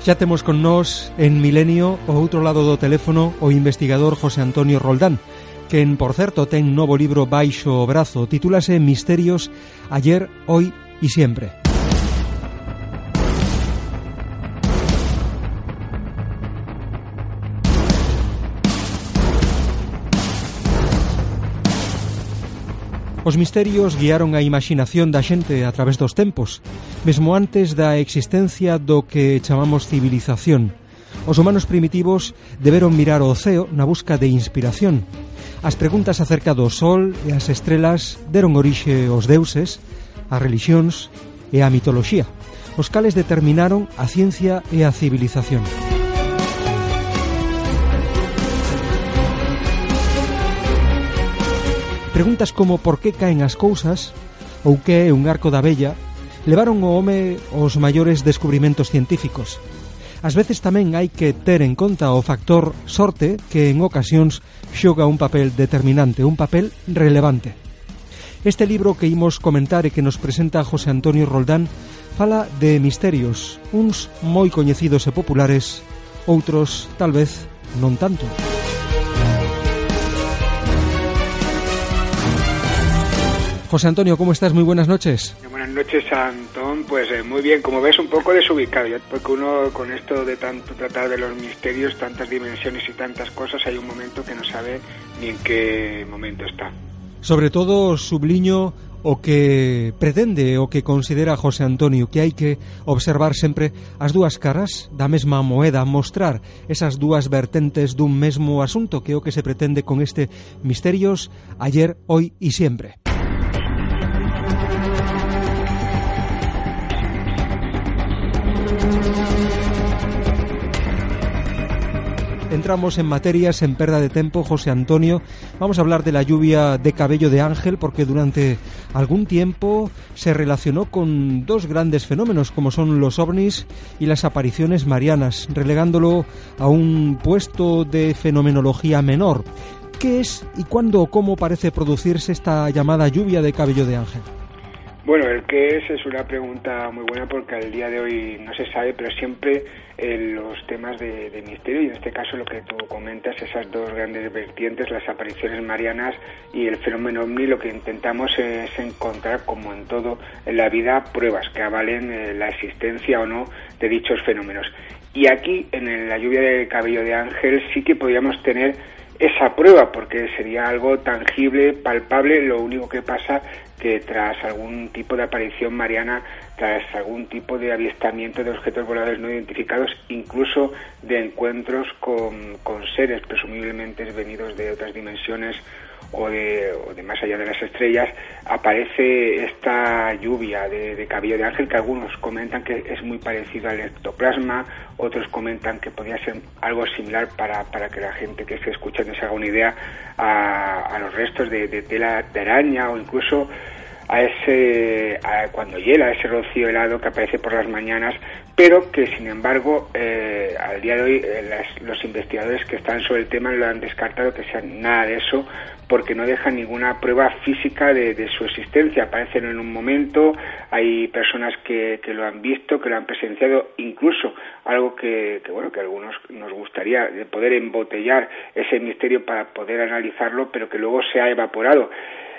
Xa temos con nós en Milenio o outro lado do teléfono o investigador José Antonio Roldán, que en por certo ten novo libro baixo o brazo, titúlase Misterios ayer, hoy y siempre. Os misterios guiaron a imaginación da xente a través dos tempos, mesmo antes da existencia do que chamamos civilización. Os humanos primitivos deberon mirar o ceo na busca de inspiración. As preguntas acerca do sol e as estrelas deron orixe aos deuses, ás relixións e á mitoloxía, os cales determinaron a ciencia e a civilización. Preguntas como por que caen as cousas ou que é un arco da bella levaron o home aos maiores descubrimentos científicos. Ás veces tamén hai que ter en conta o factor sorte que en ocasións xoga un papel determinante, un papel relevante. Este libro que imos comentar e que nos presenta José Antonio Roldán fala de misterios, uns moi coñecidos e populares, outros, tal vez, non tanto. Música José Antonio, ¿cómo estás? Muy buenas noches. Buenas noches, Antón. Pues eh, muy bien, como ves, un poco desubicado, porque uno con esto de tanto tratar de los misterios, tantas dimensiones y tantas cosas, hay un momento que no sabe ni en qué momento está. Sobre todo, subliño o que pretende o que considera José Antonio que hai que observar sempre as dúas caras da mesma moeda, mostrar esas dúas vertentes dun mesmo asunto que é o que se pretende con este Misterios ayer, hoy y siempre. Entramos en materias en perda de tempo, José Antonio. Vamos a hablar de la lluvia de cabello de ángel porque durante algún tiempo se relacionó con dos grandes fenómenos como son los ovnis y las apariciones marianas, relegándolo a un puesto de fenomenología menor. ¿Qué es y cuándo o cómo parece producirse esta llamada lluvia de cabello de ángel? Bueno, el qué es es una pregunta muy buena porque al día de hoy no se sabe, pero siempre en los temas de, misterio y en este caso lo que tú comentas, esas dos grandes vertientes, las apariciones marianas y el fenómeno ovni, lo que intentamos es encontrar, como en todo en la vida, pruebas que avalen eh, la existencia o no de dichos fenómenos. Y aquí, en la lluvia de cabello de ángel, sí que podríamos tener esa prueba, porque sería algo tangible, palpable, lo único que pasa que tras algún tipo de aparición mariana, tras algún tipo de avistamiento de objetos voladores no identificados, incluso de encuentros con, con seres presumiblemente venidos de otras dimensiones o de, de, más allá de las estrellas, aparece esta lluvia de, cabello de ángel que algunos comentan que es muy parecido al ectoplasma, otros comentan que podría ser algo similar para, para que la gente que esté escuchando se haga una idea a, los restos de, tela de araña o incluso a ese cuando hiela ese rocío helado que aparece por las mañanas pero que sin embargo eh, al día de hoy eh, los investigadores que están sobre el tema lo han descartado que sea nada de eso porque no dejan ninguna prueba física de, su existencia. Aparecen en un momento, hay personas que, lo han visto, que lo han presenciado, incluso algo que, que, bueno que a algunos nos gustaría de poder embotellar ese misterio para poder analizarlo, pero que luego se ha evaporado.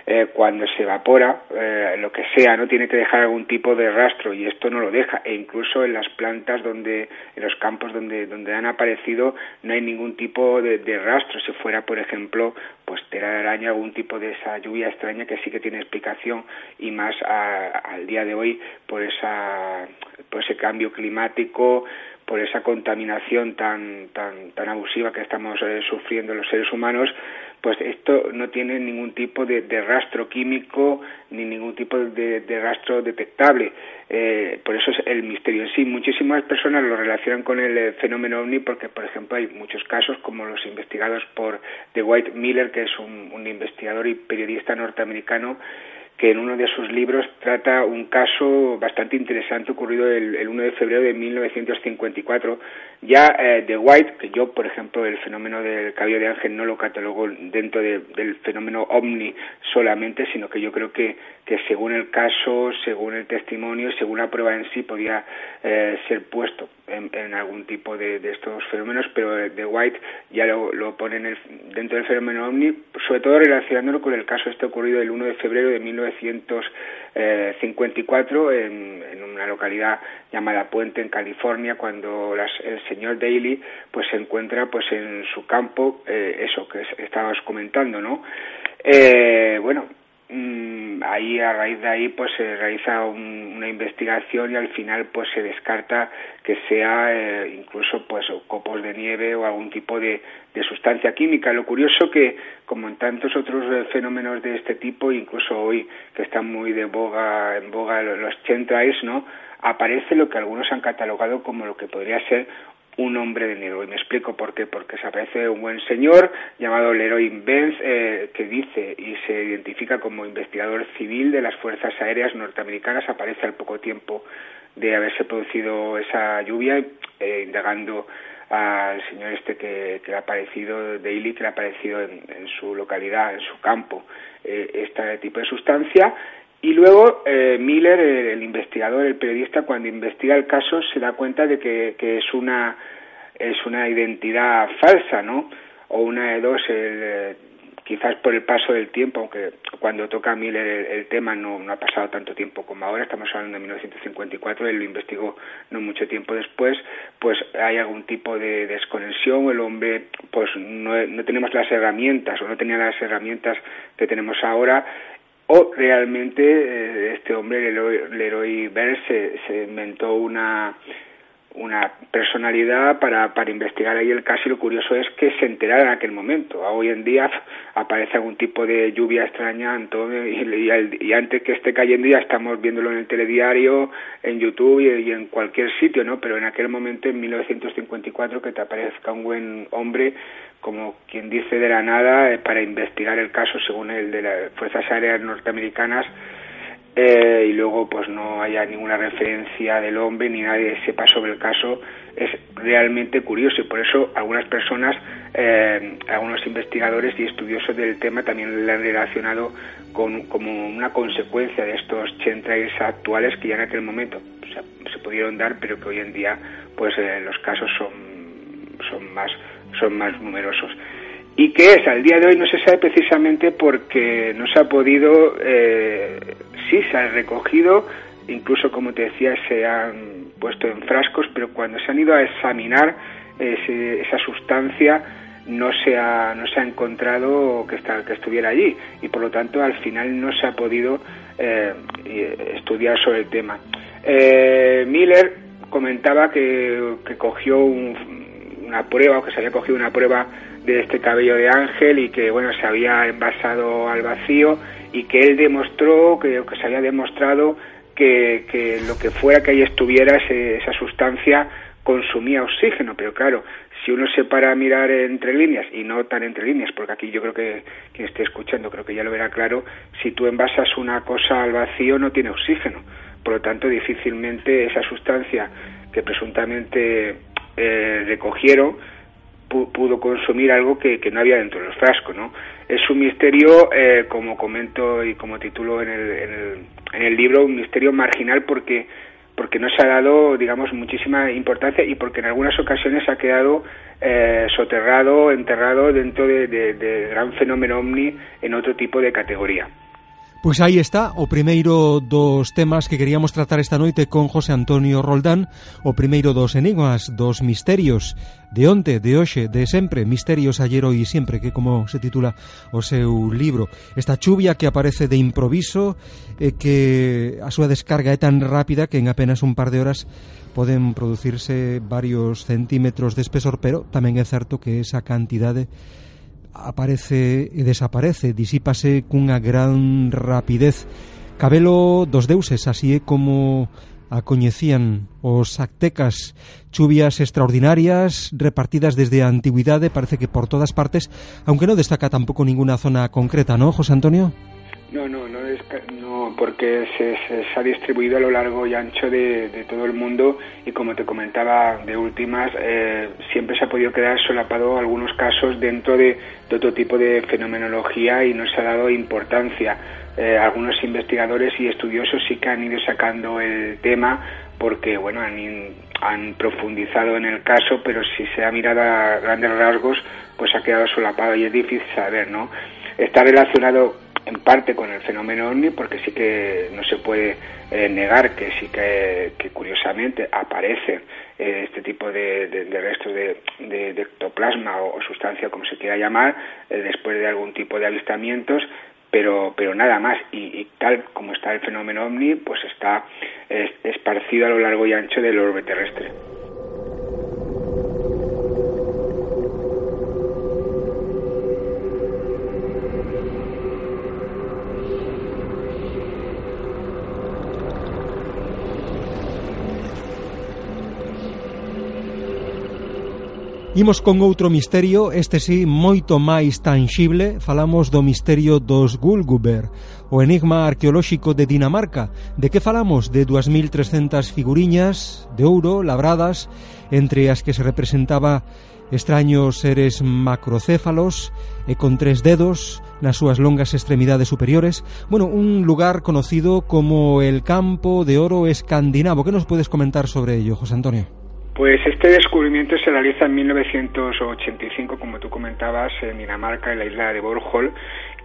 Eh, cuando se evapora, eh, lo que sea, no tiene que dejar algún tipo de rastro y esto no lo deja. E incluso en las plantas donde, en los campos donde, donde han aparecido, no hay ningún tipo de, rastro. Si fuera, por ejemplo, pues tela de araña, algún tipo de esa lluvia extraña que sí que tiene explicación y más al día de hoy por esa, por ese cambio climático, por esa contaminación tan tan tan abusiva que estamos eh, sufriendo los seres humanos pues esto no tiene ningún tipo de, rastro químico ni ningún tipo de, rastro detectable. Eh, por eso es el misterio en sí. Muchísimas personas lo relacionan con el eh, fenómeno ovni porque, por ejemplo, hay muchos casos como los investigados por The White Miller, que es un investigador y periodista norteamericano que en uno de sus libros trata un caso bastante interesante ocurrido el, 1 de febrero de 1954. Ya eh, de White, que yo, por ejemplo, el fenómeno del cabello de ángel no lo catalogo dentro del fenómeno ovni solamente, sino que yo creo que, que según el caso, según el testimonio, según la prueba en sí, podía eh, ser puesto en, algún tipo de, estos fenómenos, pero de White ya lo, lo pone en el, dentro del fenómeno ovni, sobre todo relacionándolo con el caso este ocurrido el 1 de febrero de 1954 en, en una localidad llamada Puente en California, cuando el señor Daly pues se encuentra pues en su campo eh, eso que estábamos comentando, ¿no? Eh, bueno, Mm, ahí a raíz de ahí pues se realiza una investigación y al final pues se descarta que sea eh, incluso pues copos de nieve o algún tipo de, sustancia química. Lo curioso que como en tantos otros eh, fenómenos de este tipo incluso hoy que están muy de boga en boga los chemtrails no aparece lo que algunos han catalogado como lo que podría ser un hombre de negro. Y me explico por qué. Porque se aparece un buen señor llamado Leroy Benz eh, que dice y se identifica como investigador civil de las Fuerzas Aéreas Norteamericanas. Aparece al poco tiempo de haberse producido esa lluvia, eh, indagando al señor este que, le ha aparecido, Daly, que le ha aparecido en, su localidad, en su campo, eh, este tipo de sustancia y luego eh, Miller, el, investigador, el periodista, cuando investiga el caso se da cuenta de que, que es una es una identidad falsa, ¿no? O una de dos, eh, quizás por el paso del tiempo, aunque cuando toca Miller el, tema no, no, ha pasado tanto tiempo como ahora, estamos hablando de 1954, él lo investigó no mucho tiempo después, pues hay algún tipo de desconexión, el hombre pues no, no tenemos las herramientas o no tenía las herramientas que tenemos ahora o realmente eh, este hombre, Leroy, Leroy se, inventó una, una personalidad para, para investigar ahí el caso y lo curioso es que se enterara en aquel momento. Hoy en día aparece algún tipo de lluvia extraña Antonio, y, antes que esté cayendo ya estamos viéndolo en el telediario, en YouTube y, y, en cualquier sitio, ¿no? Pero en aquel momento, en 1954, que te aparezca un buen hombre como quien dice de la nada, eh, para investigar el caso según el de las Fuerzas Aéreas Norteamericanas eh, y luego pues no haya ninguna referencia del hombre ni nadie sepa sobre el caso es realmente curioso y por eso algunas personas, eh, algunos investigadores y estudiosos del tema también le han relacionado con, como una consecuencia de estos chemtrails actuales que ya en aquel momento se, pudieron dar pero que hoy en día pues los casos son, son más son más numerosos. ¿Y qué es? Al día de hoy no se sabe precisamente porque no se ha podido, eh, sí se han recogido, incluso como te decía, se han puesto en frascos, pero cuando se han ido a examinar esa sustancia no se ha, no se ha encontrado que, está, que estuviera allí y por lo tanto al final no se ha podido eh, estudiar sobre el tema. Eh, Miller comentaba que, que cogió un, una prueba o que se había cogido una prueba de este cabello de ángel y que bueno se había envasado al vacío y que él demostró que, que se había demostrado que, que, lo que fuera que ahí estuviera esa sustancia consumía oxígeno. Pero claro si uno se para a mirar entre líneas y no tan entre líneas porque aquí yo creo que quien esté escuchando creo que ya lo verá claro si tú envasas una cosa al vacío no tiene oxígeno. Por lo tanto difícilmente esa sustancia que presuntamente eh, recogieron pudo consumir algo que, no había dentro de los frascos, ¿no? Es un misterio, eh, como comento y como titulo en el, en el, libro, un misterio marginal porque porque no se ha dado, digamos, muchísima importancia y porque en algunas ocasiones ha quedado eh, soterrado, enterrado dentro de, de gran fenómeno ovni en otro tipo de categoría. Pois aí está o primeiro dos temas que queríamos tratar esta noite con José Antonio Roldán, o primeiro dos enigmas, dos misterios de onte, de hoxe, de sempre, misterios ayer, e sempre, que como se titula o seu libro. Esta chuvia que aparece de improviso e que a súa descarga é tan rápida que en apenas un par de horas poden producirse varios centímetros de espesor, pero tamén é certo que esa cantidade de aparece e desaparece, disípase cunha gran rapidez. Cabelo dos deuses, así é como a coñecían os aztecas chuvias extraordinarias repartidas desde a antigüidade parece que por todas partes aunque non destaca tampouco ninguna zona concreta, non, José Antonio? No, no, no, es, no porque se, se, ha distribuido a lo largo y ancho de, todo el mundo y como te comentaba de últimas, eh, siempre se ha podido quedar solapado algunos casos dentro de, otro tipo de fenomenología y no se ha dado importancia. Eh, algunos investigadores y estudiosos sí que han ido sacando el tema porque bueno han, han profundizado en el caso, pero si se ha mirado a grandes rasgos, pues ha quedado solapado y es difícil saber, ¿no? Está relacionado en parte con el fenómeno OVNI, porque sí que no se puede eh, negar que sí que, curiosamente aparecen eh, este tipo de, restos de, ectoplasma o, sustancia, como se quiera llamar, eh, después de algún tipo de avistamientos, pero, pero nada más. Y, tal como está el fenómeno OVNI, pues está esparcido a lo largo y ancho del orbe terrestre. Imos con outro misterio, este sí moito máis tangible, falamos do misterio dos Gulguber, o enigma arqueolóxico de Dinamarca. De que falamos? De 2300 figuriñas de ouro labradas, entre as que se representaba extraños seres macrocéfalos e con tres dedos nas súas longas extremidades superiores. Bueno, un lugar conocido como el Campo de Oro Escandinavo. Que nos podes comentar sobre ello, José Antonio? Pues este descubrimiento se realiza en 1985, como tú comentabas, en Dinamarca, en la isla de Bornholm,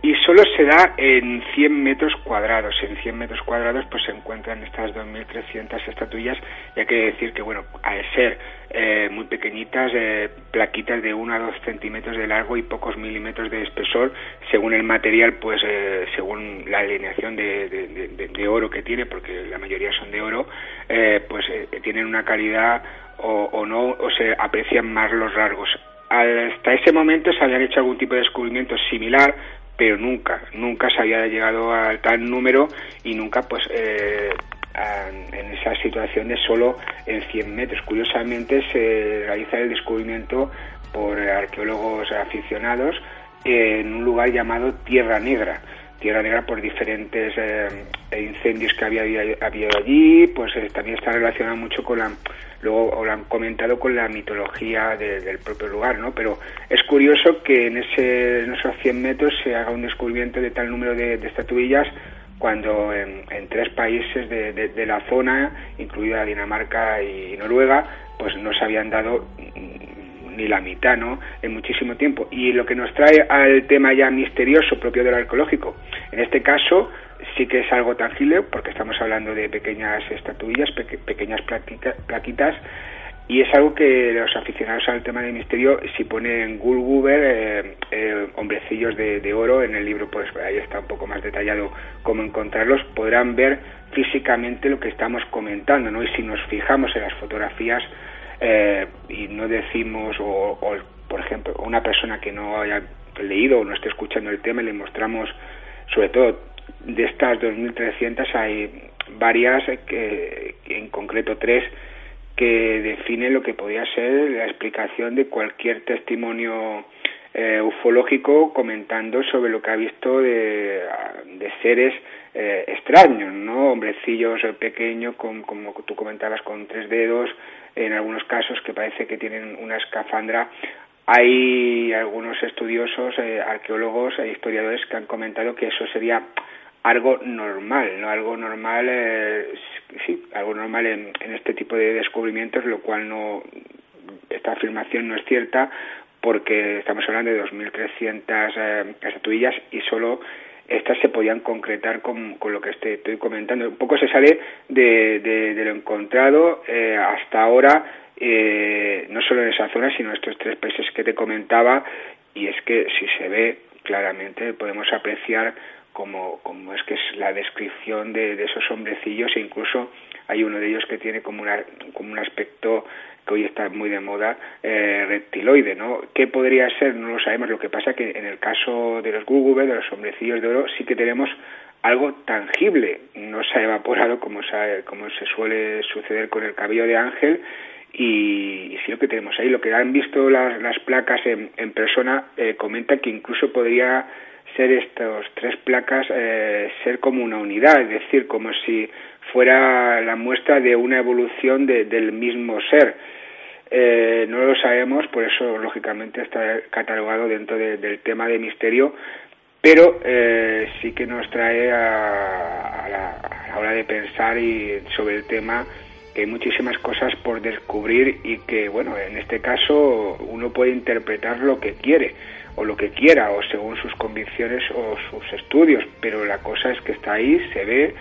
y solo se da en 100 metros cuadrados. En 100 metros cuadrados pues se encuentran estas 2.300 estatuillas, y hay que decir que, bueno, al ser eh, muy pequeñitas, eh, plaquitas de 1 a 2 centímetros de largo y pocos milímetros de espesor, según el material, pues eh, según la alineación de, oro que tiene, porque la mayoría son de oro, pues tienen una calidad o, no o se aprecian más los rasgos. Hasta ese momento se habían hecho algún tipo de descubrimiento similar, pero nunca, nunca se había llegado a tal número y nunca pues eh, en esa situación de solo en 100 metros. Curiosamente se realiza el descubrimiento por arqueólogos aficionados en un lugar llamado Tierra Negra. Tierra Negra por diferentes eh, incendios que había, habido allí, pues eh, también está relacionado mucho con la luego lo han comentado con la mitología del propio lugar, ¿no? Pero es curioso que en, ese, en esos 100 metros se haga un descubrimiento de tal número de, estatuillas cuando en, tres países de, la zona, incluida Dinamarca y Noruega, pues no se habían dado ni la mitad, ¿no? En muchísimo tiempo. Y lo que nos trae al tema ya misterioso propio del arqueológico, en este caso, sí que es algo tangible porque estamos hablando de pequeñas estatuillas, pequeñas plaquitas y es algo que los aficionados al tema del misterio, si ponen Gulguber, eh, eh, hombrecillos de, oro, en el libro pues ahí está un poco más detallado cómo encontrarlos, podrán ver físicamente lo que estamos comentando, ¿no? Y si nos fijamos en las fotografías eh, y no decimos, o, o, por ejemplo, una persona que no haya leído o no esté escuchando el tema le mostramos sobre todo de estas 2.300 hay varias, que, en concreto tres, que definen lo que podría ser la explicación de cualquier testimonio eh, ufológico comentando sobre lo que ha visto de, seres eh, extraños, ¿no? Hombrecillos pequeños, con, como tú comentabas, con tres dedos, en algunos casos que parece que tienen una escafandra hay algunos estudiosos, eh, arqueólogos e historiadores que han comentado que eso sería algo normal, no algo normal, eh, sí, algo normal en, este tipo de descubrimientos, lo cual no, esta afirmación no es cierta porque estamos hablando de 2.300 eh, estatuillas y solo estas se podían concretar con, con lo que estoy, comentando. Un poco se sale de, de, lo encontrado eh, hasta ahora, eh, no solo en esa zona, sino en estos tres países que te comentaba, y es que si se ve claramente podemos apreciar como, como es que es la descripción de, de, esos hombrecillos e incluso hay uno de ellos que tiene como, una, como un aspecto que hoy está muy de moda, eh, reptiloide, ¿no? ¿Qué podría ser? No lo sabemos. Lo que pasa que en el caso de los Gugube, de los hombrecillos de oro, sí que tenemos algo tangible. No se ha evaporado como, se, como se suele suceder con el cabello de ángel y, sí lo que tenemos ahí. Lo que han visto las, las placas en, en persona eh, comenta que incluso podría ser estos tres placas, eh, ser como una unidad, es decir, como si fuera la muestra de una evolución del mismo ser. Eh, no lo sabemos, por eso lógicamente está catalogado dentro del tema de misterio, pero eh, sí que nos trae a, la, hora de pensar y sobre el tema que hay muchísimas cosas por descubrir y que, bueno, en este caso uno puede interpretar lo que quiere o lo que quiera o según sus convicciones o sus estudios, pero la cosa es que está ahí, se ve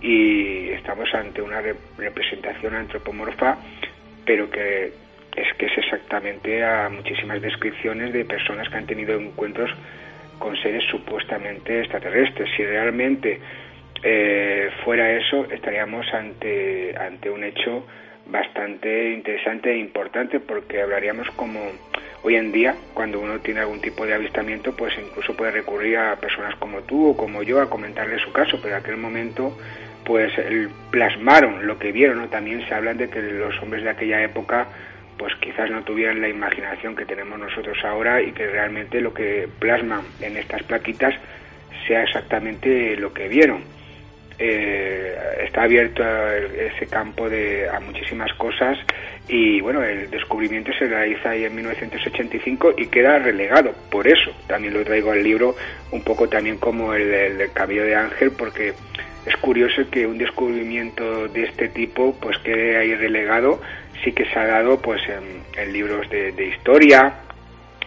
y estamos ante una representación antropomorfa, pero que es que es exactamente a muchísimas descripciones de personas que han tenido encuentros con seres supuestamente extraterrestres. Si realmente eh, fuera eso, estaríamos ante, ante un hecho bastante interesante e importante porque hablaríamos como hoy en día cuando uno tiene algún tipo de avistamiento pues incluso puede recurrir a personas como tú o como yo a comentarle su caso pero en aquel momento pues plasmaron lo que vieron ¿no? también se habla de que los hombres de aquella época pues quizás no tuvieran la imaginación que tenemos nosotros ahora y que realmente lo que plasman en estas plaquitas sea exactamente lo que vieron. Eh, está abierto ese campo de, a muchísimas cosas y bueno, el descubrimiento se realiza ahí en 1985 y queda relegado. Por eso también lo traigo al libro un poco también como el, del cabello de ángel porque es curioso que un descubrimiento de este tipo pues quede ahí relegado sí que se ha dado pues en, libros de, historia,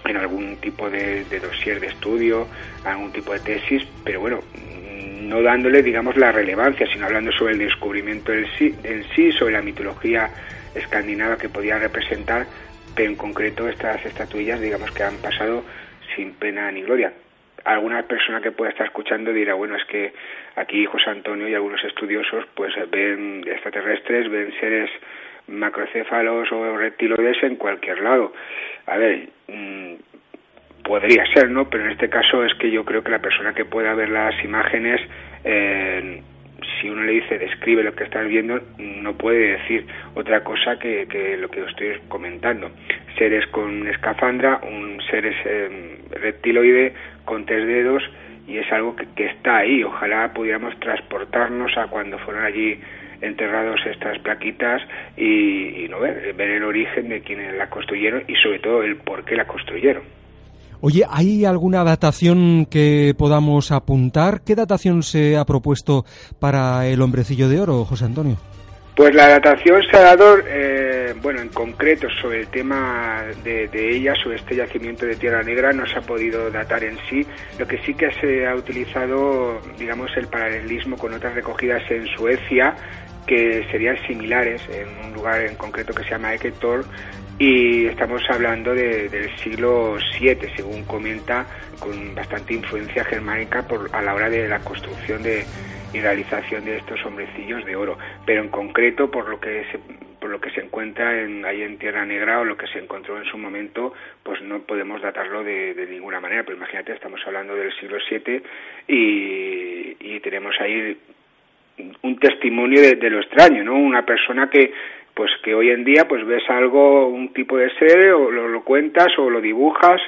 en algún tipo de, de dossier de estudio, algún tipo de tesis, pero bueno, no dándole, digamos, la relevancia, sino hablando sobre el descubrimiento en sí, en sí, sobre la mitología escandinava que podía representar, pero en concreto estas estatuillas, digamos, que han pasado sin pena ni gloria. Alguna persona que pueda estar escuchando dirá, bueno, es que aquí José Antonio y algunos estudiosos pues ven extraterrestres, ven seres macrocéfalos o reptiloides en cualquier lado. A ver, mm, podría ser, ¿no? Pero en este caso es que yo creo que la persona que pueda ver las imágenes, eh, si uno le dice describe lo que estás viendo, no puede decir otra cosa que, que lo que estoy comentando. Seres con escafandra, un seres eh, reptiloide con tres dedos y es algo que, que está ahí. Ojalá pudiéramos transportarnos a cuando fueron allí enterrados estas plaquitas y, no ver, ver el origen de quienes la construyeron y sobre todo el por qué la construyeron. Oye, ¿hay alguna datación que podamos apuntar? ¿Qué datación se ha propuesto para el hombrecillo de oro, José Antonio? Pues la datación se ha dado, eh, bueno, en concreto sobre el tema de, de, ella, sobre este yacimiento de Tierra Negra, no se ha podido datar en sí. Lo que sí que se ha utilizado, digamos, el paralelismo con otras recogidas en Suecia, que serían similares en un lugar en concreto que se llama Eketor y estamos hablando de, del siglo VII, según comenta, con bastante influencia germánica por, a la hora de la construcción de, y realización de estos hombrecillos de oro. Pero en concreto, por lo que se, por lo que se encuentra en, ahí en Tierra Negra o lo que se encontró en su momento, pues no podemos datarlo de, de ninguna manera. Pero imagínate, estamos hablando del siglo VII y, tenemos ahí un testimonio de, lo extraño, ¿no? Una persona que, pues que hoy en día, pues ves algo, un tipo de ser, o lo, cuentas, o lo dibujas,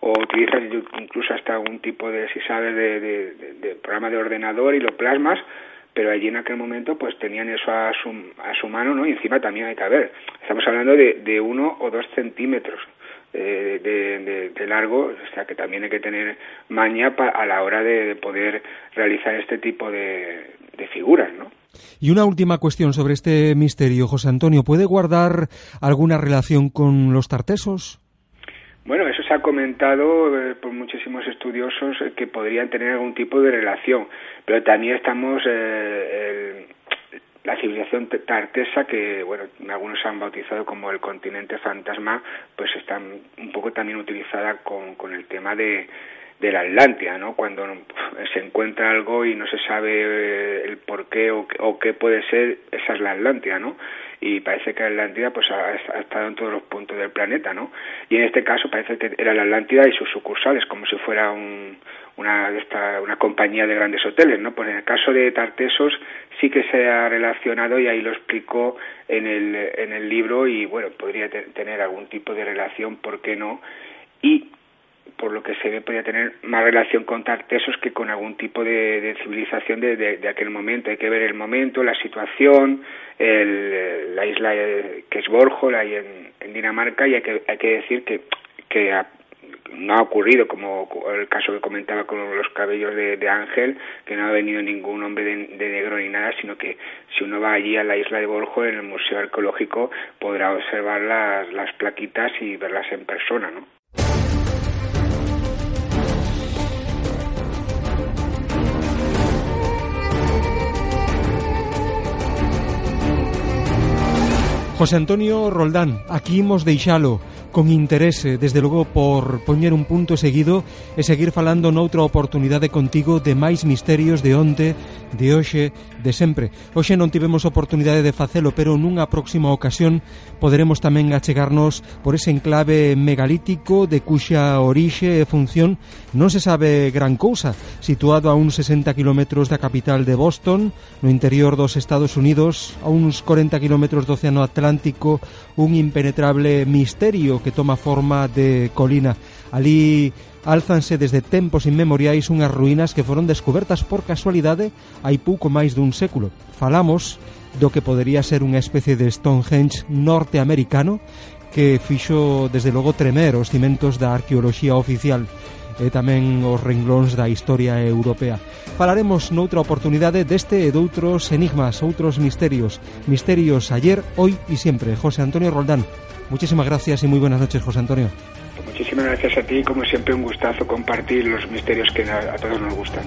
o utilizas incluso hasta un tipo de, si sabes, de, de, programa de ordenador y lo plasmas, pero allí en aquel momento pues tenían eso a su, a su mano, ¿no? Y encima también hay que ver, estamos hablando de, de uno o dos centímetros eh, de, de, largo, o sea que también hay que tener maña a la hora de poder realizar este tipo de, de figuras, ¿no? Y una última cuestión sobre este misterio, José Antonio. ¿Puede guardar alguna relación con los tartesos? Bueno, eso se ha comentado eh, por muchísimos estudiosos eh, que podrían tener algún tipo de relación, pero también estamos eh, la civilización tartesa que bueno algunos han bautizado como el continente fantasma, pues está un poco también utilizada con, con el tema de de la Atlántida, ¿no? Cuando se encuentra algo y no se sabe eh, el por qué o, qué puede ser, esa es la Atlántida, ¿no? Y parece que la Atlántida pues ha, estado en todos los puntos del planeta, ¿no? Y en este caso parece que era la Atlántida y sus sucursales, como si fuera un, una, esta, una compañía de grandes hoteles, ¿no? Pues en el caso de Tartesos sí que se ha relacionado y ahí lo explicó en el, en el libro y bueno, podría tener algún tipo de relación, ¿por qué no? Y por lo que se ve, podía tener más relación con Tartesos que con algún tipo de, civilización de, de, aquel momento. Hay que ver el momento, la situación, el, la isla que es Borjol, ahí en, Dinamarca, y hay que, hay que decir que, que no ha ocurrido como el caso que comentaba con los cabellos de, Ángel, que no ha venido ningún hombre de, negro ni nada, sino que si uno va allí a la isla de Borjo, en el Museo Arqueológico, podrá observar las, las plaquitas y verlas en persona, ¿no? José Antonio Roldán, aquí imos deixalo con interese, desde logo por poñer un punto seguido e seguir falando noutra oportunidade contigo de máis misterios de onte, de hoxe, de sempre. Hoxe non tivemos oportunidade de facelo, pero nunha próxima ocasión poderemos tamén achegarnos por ese enclave megalítico de cuxa orixe e función non se sabe gran cousa, situado a uns 60 km da capital de Boston, no interior dos Estados Unidos, a uns 40 km do Océano Atlántico Atlántico un impenetrable misterio que toma forma de colina. Alí álzanse desde tempos inmemoriais unhas ruínas que foron descobertas por casualidade hai pouco máis dun século. Falamos do que podería ser unha especie de Stonehenge norteamericano que fixo, desde logo, tremer os cimentos da arqueoloxía oficial e tamén os renglóns da historia europea. Falaremos noutra oportunidade deste e doutros enigmas, outros misterios. Misterios ayer, hoy e sempre. José Antonio Roldán, muchísimas gracias e moi buenas noches, José Antonio. Muchísimas gracias a ti, como siempre un gustazo compartir los misterios que a todos nos gustan.